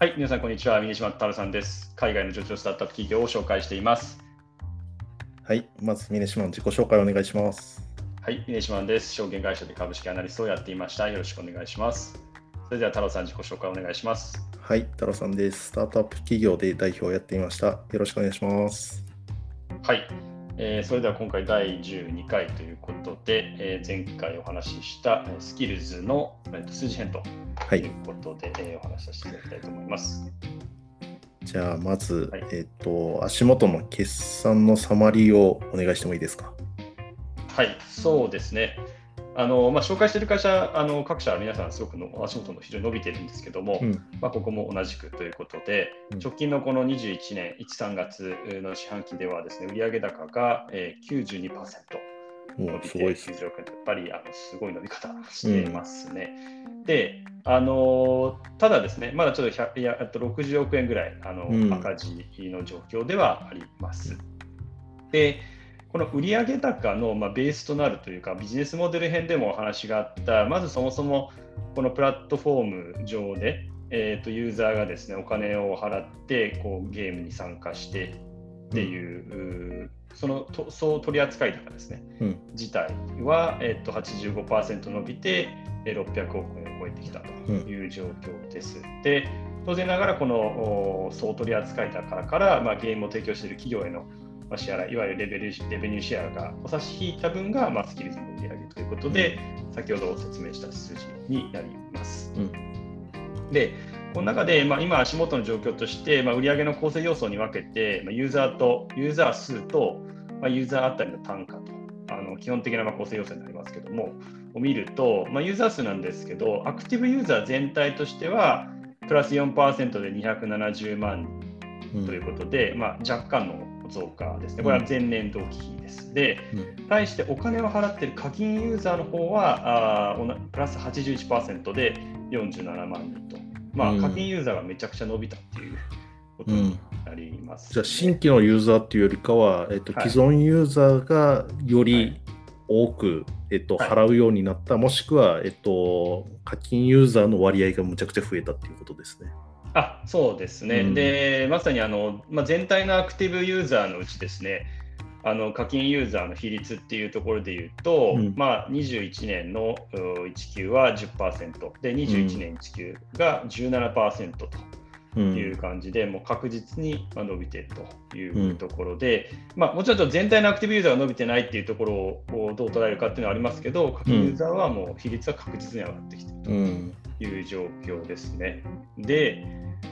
はい、皆さん、こんにちは。峰島太郎さんです。海外の上場スタートアップ企業を紹介しています。はい、まず峰島の自己紹介をお願いします。はい、峰島です。証券会社で株式アナリストをやっていました。よろしくお願いします。それでは太郎さん、自己紹介お願いします。はい、太郎さんです。スタートアップ企業で代表をやっていました。よろしくお願いします。はい、えー、それでは今回第12回というで、えー、前回お話ししたスキルズの、数字変動ということで、はい、えー、お話しさせていただきたいと思います。じゃあ、まず、はい、えっ、と、足元の決算のサマリーをお願いしてもいいですか？はい、そうですね。あのまあ、紹介している会社、あの各社、皆さん、すごくの足元の非常に伸びてるんですけども、うん、まあ、ここも同じくということで、うん、直近のこの21年1、3月の四半期ではですね、売上高が、えー、92%。伸びている状況やっぱりあのすごい伸び方していますね。うん、で、あのただですね、まだちょっといやと60億円ぐらいあの、うん、赤字の状況ではあります。で、この売上高の、まあ、ベースとなるというか、ビジネスモデル編でもお話があった、まずそもそもこのプラットフォーム上で、えー、とユーザーがですねお金を払ってこうゲームに参加してっていう、そのと総取扱高ですね、うん、自体は、えっと、85%伸びて600億円を超えてきたという状況です。うん、で当然ながらこの総取扱高から、まあ、ゲームを提供している企業への支払い、いわゆるレベルレベニューシェアがお差し引いた分が、まあ、スキルズの売上ということで、うん、先ほど説明した数字になります。うん、でこの中で、まあ、今、足元の状況として、まあ、売上の構成要素に分けて、まあ、ユーザーと、ユーザー数と、まあ、ユーザーあたりの単価と、あの基本的なまあ構成要素になりますけども、を見ると、まあ、ユーザー数なんですけど、アクティブユーザー全体としては、プラス4%で270万ということで、うん、まあ、若干の増加ですね。これは前年同期比です。で、うん、対してお金を払っている課金ユーザーの方は、あプラス81%で47万人と。まあ、課金ユーザーがめちゃくちゃ伸びたっていうことになります、ね。うん、じゃあ、新規のユーザーっていうよりかは、えっと、既存ユーザーがより多く、えっと、払うようになった、はい、もしくは、えっと、課金ユーザーの割合がむちゃくちゃ増えたっていうことですね。あそうですね、うん、でまさにあの、まあ、全体のアクティブユーザーのうちですね、あの課金ユーザーの比率っていうところでいうと、うん、まあ、21年の19は10%で21年19が17%という感じで、うん、もう確実に伸びているというところで、うん、まあ、もちろん全体のアクティブユーザーが伸びてないっていうところをどう捉えるかっていうのはありますけど課金ユーザーはもう比率は確実に上がってきているという状況ですね。で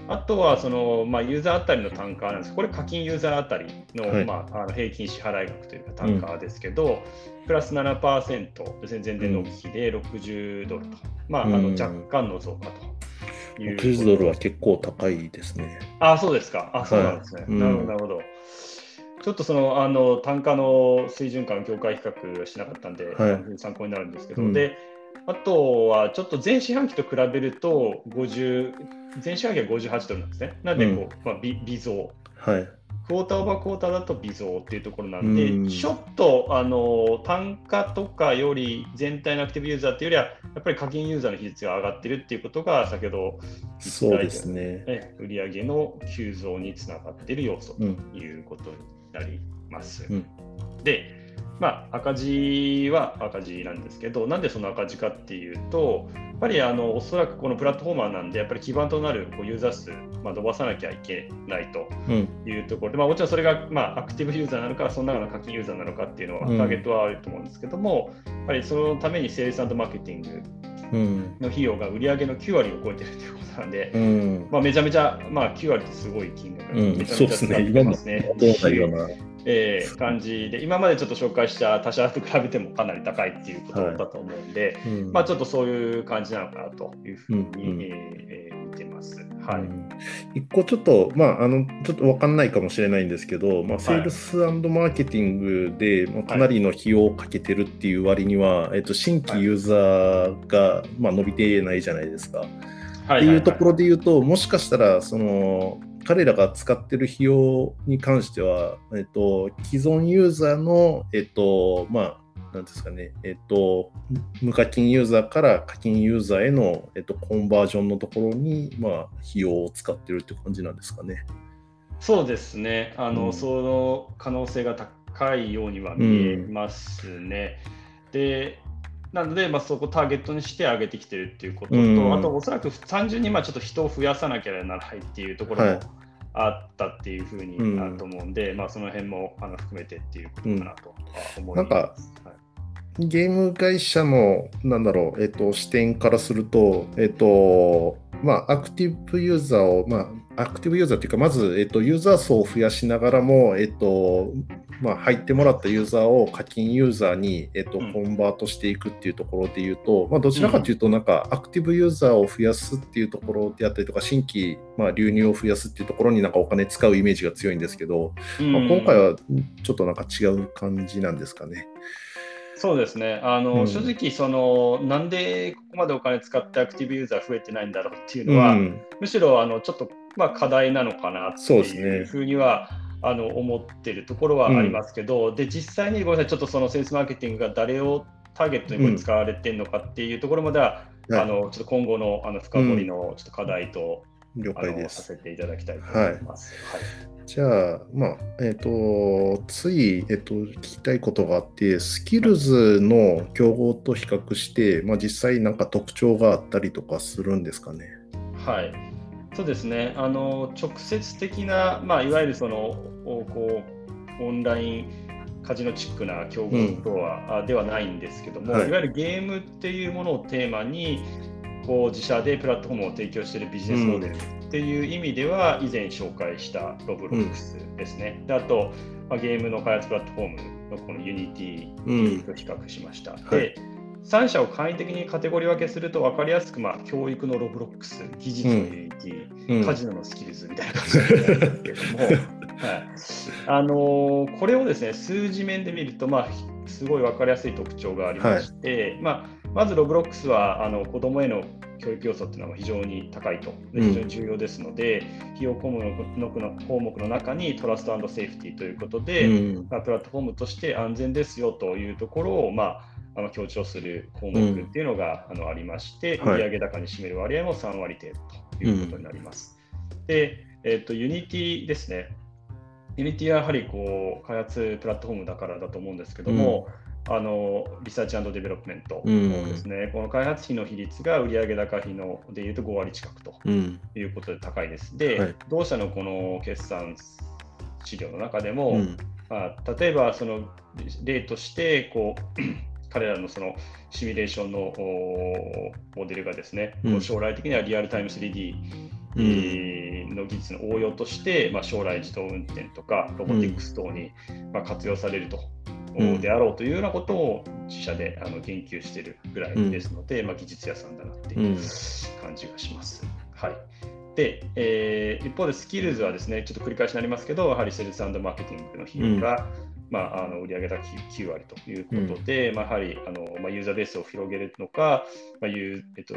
あとはその、まあ、ユーザーあたりの単価なんです。これ課金ユーザーあたりのはい、まあ、あの平均支払い額というか単価ですけど、うん、プラス7%ですね、前年の比で60ドルと、まあ、あの若干の増加という。60ドルは結構高いですね。あ、そうですか。あ、そうなんですね。はい、なるほど、なるほど。ちょっとそのあの単価の水準感、業界比較しなかったんで、はい、参考になるんですけど、うん、であとはちょっと前四半期と比べると50、前四半期は58ドルなんですね。なんでこう、うん、まあ、微微増。はい。クォーターオーバークォーターだと微増っていうところなんで、うん、ちょっとあの単価とかより全体のアクティブユーザーっていうよりは、やっぱり課金ユーザーの比率が上がってるっていうことが、先ほどそうですね、売上の急増につながっている要素ということになります。うん、で、まあ、赤字は赤字なんですけど、なんでその赤字かっていうと、やっぱりあのおそらくこのプラットフォーマーなんで、やっぱり基盤となるこうユーザー数、まあ、伸ばさなきゃいけないというところで、うん、まあ、もちろんそれが、まあ、アクティブユーザーなのか、その中の課金ユーザーなのかっていうのは、ターゲットはあると思うんですけども、やっぱりそのためにセールスマーケティングの費用が売上の9割を超えてるということなんで、うん、まあ、めちゃめちゃ、まあ、9割ってすごい金額、めちゃめちゃ使ってますね。すねえー、感じで、今までちょっと紹介した他社と比べてもかなり高いっていうことだと思うんで、はいうん、まあ、ちょっとそういう感じなのかなというふうに、うんうん、えー、見てます。はい、一個ちょっと、まあ、あのちょっと分かんないかもしれないんですけど、まあ、セールスマーケティングで、まあ、かなりの費用をかけてるっていう割には、はい、えっと、新規ユーザーが、まあ、伸びてないじゃないですか。っていうところで言うと、もしかしたらその彼らが使ってる費用に関しては、えっと、既存ユーザーの、えっと、まあ、なんですかね、えっと、無課金ユーザーから課金ユーザーへの、えっと、コンバージョンのところに、まあ、費用を使ってるって感じなんですかね。そうですね、あの、うん、その可能性が高いようには見えますね。うん、で、なので、まあ、そこをターゲットにして上げてきてるっていうことと、うん、あとおそらく単純にまあちょっと人を増やさなきゃならないっていうところもあったっていうふうになると思うんで、はい、まあ、その辺もあの含めてっていうことかなと思います。なんかゲーム会社の、なんだろう、えっと、視点からすると、えっと、まあ、アクティブユーザーを、まあ、アクティブユーザーというか、まず、えっと、ユーザー層を増やしながらも、えっと、まあ、入ってもらったユーザーを課金ユーザーに、えっと、コンバートしていくっていうところで言うと、まあ、どちらかというと、なんか、アクティブユーザーを増やすっていうところであったりとか、新規、まあ、流入を増やすっていうところになんかお金使うイメージが強いんですけど、まあ、今回はちょっとなんか違う感じなんですかね。そうですね。あの、うん、正直その、なんでここまでお金使ってアクティブユーザー増えてないんだろうっていうのは、うん、むしろあのちょっと、まあ、課題なのかなっていうふうには、ね、あの思ってるところはありますけど、うん、で実際にごめんなさい、ちょっとそのセールスマーケティングが誰をターゲットに使われてるのかっていうところまでは、あのちょっと今後のあの深掘りのちょっと課題と、了解ですさせていただきたいと思います。はい、はいじゃあ、まあ、えっ、ー、と、次、えっ、ー、と、聞きたいことがあって、スキルズの競合と比較して、まあ、実際なんか特徴があったりとかするんですかね？はい。そうですね。あの、直接的な、まあ、いわゆるその、こう、オンラインカジノチックな競合とは、うん、ではないんですけども、はい、いわゆるゲームっていうものをテーマに、こう自社でプラットフォームを提供しているビジネスモデルっていう意味では、以前紹介したロブロックスですね。うん、であと、まあ、ゲームの開発プラットフォームのこのユニティと比較しました。うん、で、はい3社を簡易的にカテゴリー分けすると分かりやすく、まあ、教育のロブロックス、技術のユニティ、うん、カジノのスキルズみたいな感じなんですけども、はい。あのー、これをですね数字面で見ると、まあ、すごい分かりやすい特徴がありまして、はい、まあ、まずロブロックスはあの子どもへの教育要素っていうのは非常に高いと、非常に重要ですので、うん、費用項目の項目の中にトラストセーフティーということで、うん、まあ、プラットフォームとして安全ですよというところを、まあ、あの強調する項目っていうのが、うん、あのありまして、売上高に占める割合も3割程度ということになります。で、えーと、ユニティですね。ユニティはやはりこう開発プラットフォームだからだと思うんですけども、あの research development ですね、うん、この開発費の比率が売上高比のでいうと5割近くということで高いです。で、はい、同社のこの決算資料の中でも、うん、まあ、例えばその例としてこう彼らのそのシミュレーションのモデルがですね、うん、将来的にはリアルタイム 3D の技術の応用として、まあ、将来自動運転とかロボティクス等にま活用されるとであろうというようなことを自社であの研究しているぐらいですので、うん、まあ、技術屋さんだなっていう感じがします。はい。で、えー、一方でスキルズはですね、ちょっと繰り返しになりますけど、やはりセールスマーケティングの費用が、まあ、あの売上高9割ということで、うん、まあ、やはりあの、まあ、ユーザーベースを広げるのか、まあいうえっと、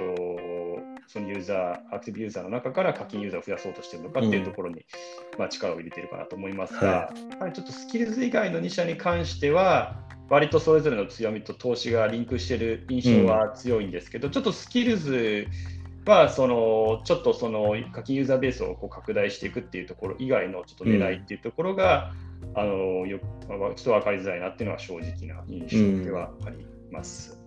そのユーザー、アクティブユーザーの中から課金ユーザーを増やそうとしているのかっていうところに、うん、まあ、力を入れているかなと思いますが、はい、やはりちょっとスキルズ以外の2社に関しては、割とそれぞれの強みと投資がリンクしている印象は強いんですけど、うん、ちょっとスキルズはそのちょっとその課金ユーザーベースをこう拡大していくっていうところ以外のちょっと狙いっていうところが、うん、あのよちょっと分かりづらいなっていうのは正直な印象ではあります。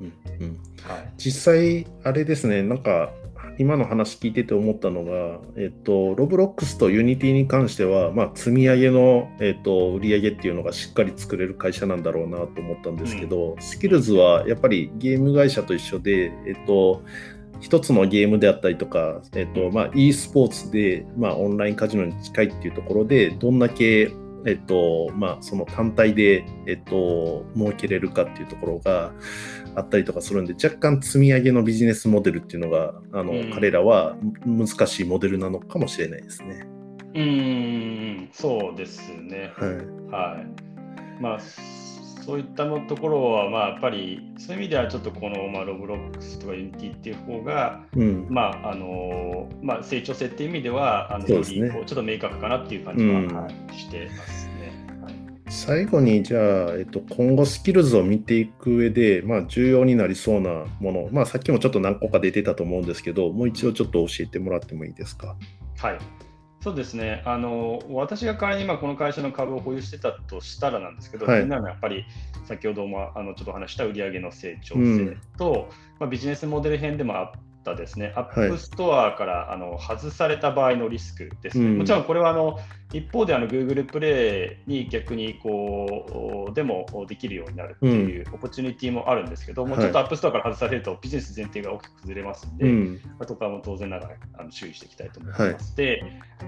うんうん。はい、実際、あれですね、なんか今の話聞いてて思ったのが、えっと、ロブロックスとユニティに関しては、まあ、積み上げの、えっと、売り上げっていうのがしっかり作れる会社なんだろうなと思ったんですけど、うん、スキルズはやっぱりゲーム会社と一緒で、えっと、一つのゲームであったりとか、えっとまあ、e スポーツで、まあ、オンラインカジノに近いっていうところで、どんだけ、えっとまあ、その単体で、えっと、儲けれるかっていうところがあったりとかするんで、若干積み上げのビジネスモデルっていうのが、あの、うん、彼らは難しいモデルなのかもしれないですね。うん、そうですね。はい。はい、まあそういったのところは、まあ、やっぱりそういう意味ではちょっとこの、まあ、ロブロックスとかユニティっていう方が、うん、まああのまあ、成長性っていう意味ではあの、ね、ちょっと明確かなっていう感じは、うん、はい、してますね。はい最後にじゃあ、えっと、今後スキルズを見ていく上で、まあ、重要になりそうなもの、まあ、さっきもちょっと何個か出てたと思うんですけど、もう一度ちょっと教えてもらってもいいですか？はい。そうですね。あの私が仮に今この会社の株を保有してたとしたらなんですけど、はい、みんなのやっぱり先ほどもあのちょっと話した売上の成長性と、うん、まあ、ビジネスモデル編でもあったですね、アップストアからあの外された場合のリスクですね。もちろんこれはあの一方であの Google プレイに逆にこうでもできるようになるっていう opportunity もあるんですけど、もうちょっとアップストアから外されるとビジネス前提が大きく崩れますので、うん、あとかも当然ながらあの注意していきたいと思います。はい、で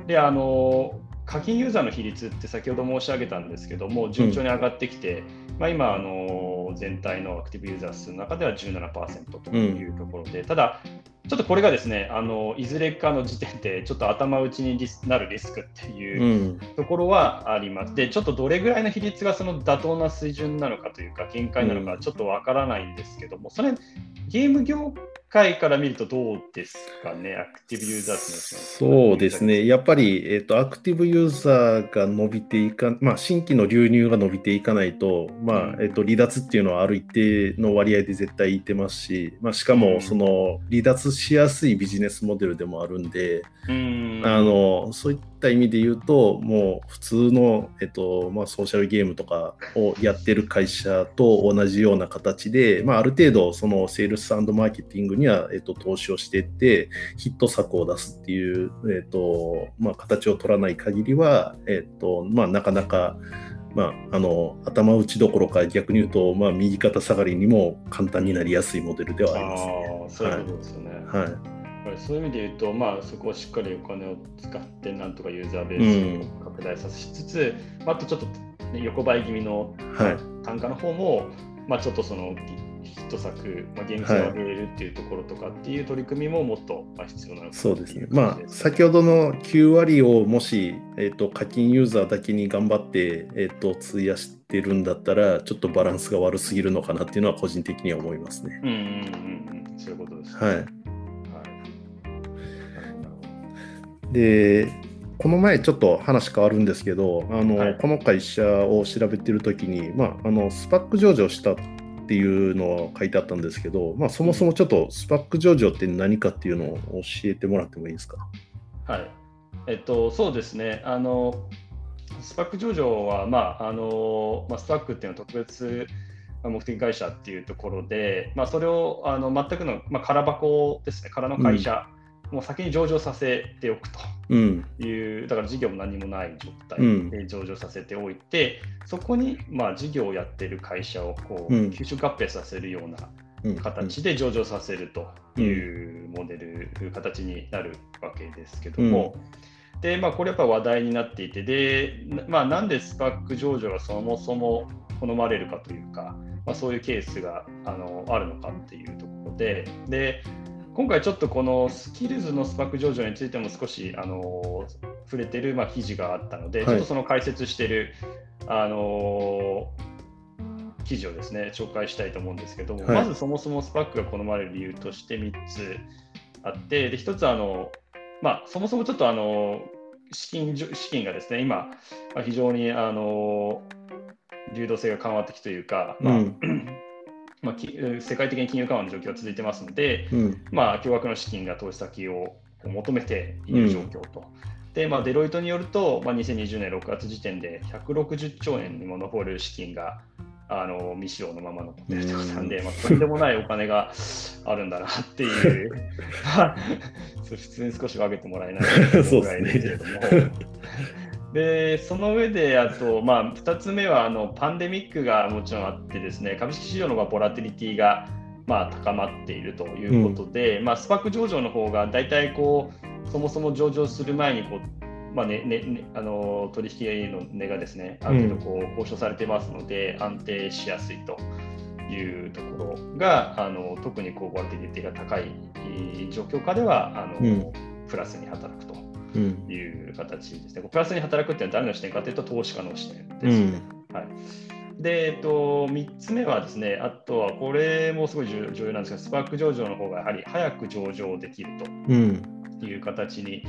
であの課金ユーザーの比率って先ほど申し上げたんですけども順調に上がってきて、うん、まあ、今あの全体のアクティブユーザー数の中では17%というところで、うん、ただちょっとこれがですねあのいずれかの時点でちょっと頭打ちになるリスクっていうところはあります。うん、でちょっとどれぐらいの比率がその妥当な水準なのかというか限界なのかちょっとわからないんですけども、それゲーム業界から見るとどうですかね、アクティブユーザーそうですね、やっぱり、えーと、アクティブユーザーが伸びていか、まあ、新規の流入が伸びていかないと、まあえーと、離脱っていうのはある一定の割合で絶対いてますし、まあ、しかもその離脱しやすいビジネスモデルでもあるんで、うん。あのそういった意味で言うと、もう普通の、えっとまあ、ソーシャルゲームとかをやってる会社と同じような形で、まあ、ある程度、そのセールスマーケティングには、えっと、投資をしていって、ヒット作を出すっていう、えっとまあ、形を取らない限りは、えっとまあ、なかなか、まあ、あの頭打ちどころか逆に言うと、まあ、右肩下がりにも簡単になりやすいモデルではありますね。あそういうことですよね。はい、はいそういう意味で言うと、まあ、そこをしっかりお金を使ってなんとかユーザーベースを拡大させつつ、うん、あとちょっと、ね、横ばい気味の単価の方も、はい、まあ、ちょっとそのヒット作、まあ、ゲーム性を上げれるっていうところとかっていう取り組みももっと必要なのかそうですね。まあ、先ほどの9割をもし、えーと、課金ユーザーだけに頑張って、えーと、費やしてるんだったら、ちょっとバランスが悪すぎるのかなっていうのは個人的には思いますね。うんうんうん、そういうことです、ね。はいでこの前ちょっと話変わるんですけどあの、はい、この会社を調べてる時に、まあ、あのスパック上場したっていうのを書いてあったんですけど、まあ、そもそもちょっとスパック上場って何かっていうのを教えてもらってもいいですか？はい。えっと、そうですね。あのスパック上場は、まああのまあ、スパックっていうのは特別目的会社っていうところで、まあ、それをあの全くの、まあ、空箱ですね、空の会社もう先に上場させておくと。いう、うん、だから事業も何もない状態で上場させておいて、うん、そこにまあ事業をやってる会社をこう、吸収合併させるような形で上場させるというモデル、うん、形になるわけですけども、でまあ、これやっぱ話題になっていてで、まあ、なんでスパック上場がそもそも好まれるかというか、まあ、そういうケースがあのあるのかっていうところで。で今回ちょっとこのスキルズのスパック上場についても少しあの触れてる、まあ、記事があったので、はい、ちょっとその解説してるあの記事をですね紹介したいと思うんですけども、はい、まずそもそもスパックが好まれる理由として3つあってで1つあの、まあ、そもそもちょっとあの資金資金がですね今、非常にあの流動性が緩和的というか、まあ、うん まあ、世界的に金融緩和の状況が続いてますので、うん、まあ、巨額の資金が投資先を求めている状況と。うん、で、まあ、デロイトによると、まあ、2020年6月時点で160兆円にも上る資金があの未使用のまま残っているということなんで、まあ、とんでもないお金があるんだなっていう、普通に少し分けてもらえない ぐらいですけれども。でその上であと、まあ、2つ目はあのパンデミックがもちろんあってですね株式市場のボラティリティがまあ高まっているということで、うん、まあ、スパック上場の方が大体こうそもそも上場する前にこう、まあねねね、あの取引の値がですねある程度こう交渉されてますので、うん、安定しやすいというところがあの特にこうボラティリティが高い状況下ではあの、うん、プラスに働くと。いう形ですね。うん、プラスに働くっていうのは誰の視点かというと投資家の視点です、ね、うん、はい。で、えっと、3つ目はですね、あとはこれもすごい重要なんですが、スパーク上場の方がやはり早く上場できると。いう形に、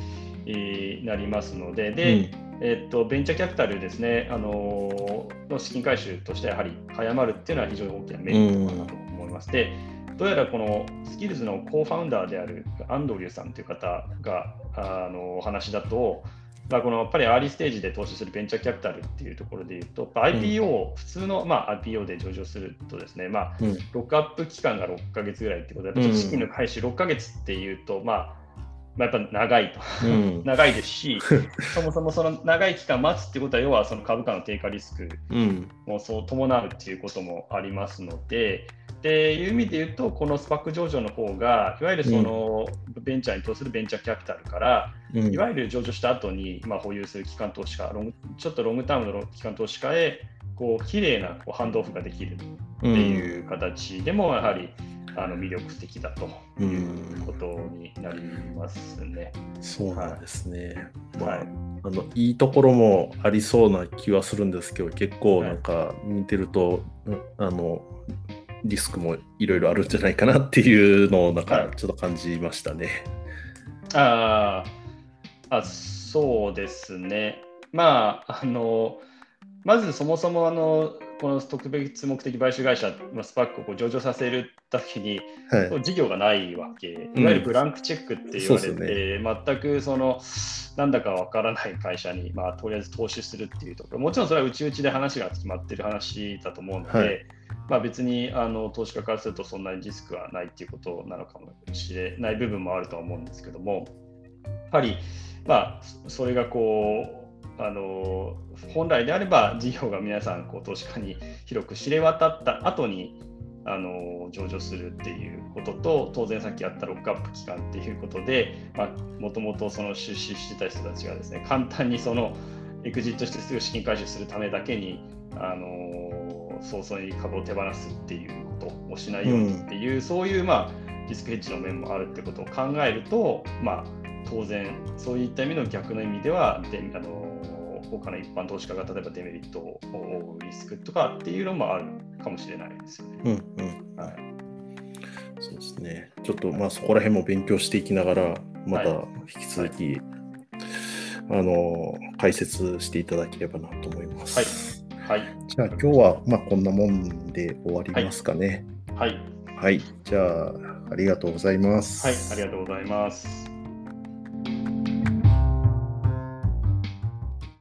なりますので、で、えっと、ベンチャーキャピタルですね、あのの資金回収としてやはり早まるっていうのは非常に大きなメリットかなと思います。でどうやらこのスキルズのコーファウンダーであるアンドリューさんという方があのお話だと、まあ、このやっぱりアーリーステージで投資するベンチャーキャピタルっていうところでいうと、IPO、うん、普通の、まあ、IPO で上場するとですね、まあ、うん、ロックアップ期間が6か月ぐらいってことで、資金の開始6か月っていうと、まあ、まあ、やっぱ長いと、うん、長いですし、そもそもその長い期間待つってことは、要はその株価の低下リスクもそう伴うっていうこともありますので、っていう意味で言うと、このスパック上場の方が、いわゆるそのベンチャーに投するベンチャーキャピタルから、うん、いわゆる上場した後にまに保有する機関投資家、ちょっとロングタームの機関投資家へ、こう綺麗なこうハンドオフができるっていう形でも、やはり、あの魅力的だということになりますね。うん、そうなんですね。はい、あのいいところもありそうな気はするんですけど、結構なんか見てると、はい、あのリスクもいろいろあるんじゃないかなっていうのをなんかちょっと感じましたね。はい、ああそうですね。まああのまずそもそもあのこの特別目的買収会社、まあ、スパックをこう上場させるときに、はい、事業がないわけ、いわゆるブランクチェックって言われて、うんね、全くそのなんだかわからない会社に、まあ、とりあえず投資するっていうところ、もちろんそれは内々で話が決まってる話だと思うので、はい。まあ、別にあの投資家からするとそんなにリスクはないっていうことなのかもしれない部分もあるとは思うんですけども、やっぱり、まあ、それがこう、あの本来であれば事業が皆さんこう投資家に広く知れ渡った後にあの上場するっていうことと当然さっきあったロックアップ期間っていうことでもともとその出資してた人たちがですね簡単にそのエクジットしてすぐ資金回収するためだけにあの早々に株を手放すっていうことをしないようにっていう、うん、そういう、まあ、リスクヘッジの面もあるってことを考えると、まあ、当然そういった意味の逆の意味ではであの他の一般投資家が例えばデメリットを負うリスクとかっていうのもあるかもしれないですよね。うんうんはい、そうですね。ちょっとまあそこら辺も勉強していきながら、また引き続き、はい、あの解説していただければなと思います。はいはい。じゃあ今日はまあこんなもんで終わりますかね。はい。はい。じゃあありがとうございます。はい、ありがとうございます。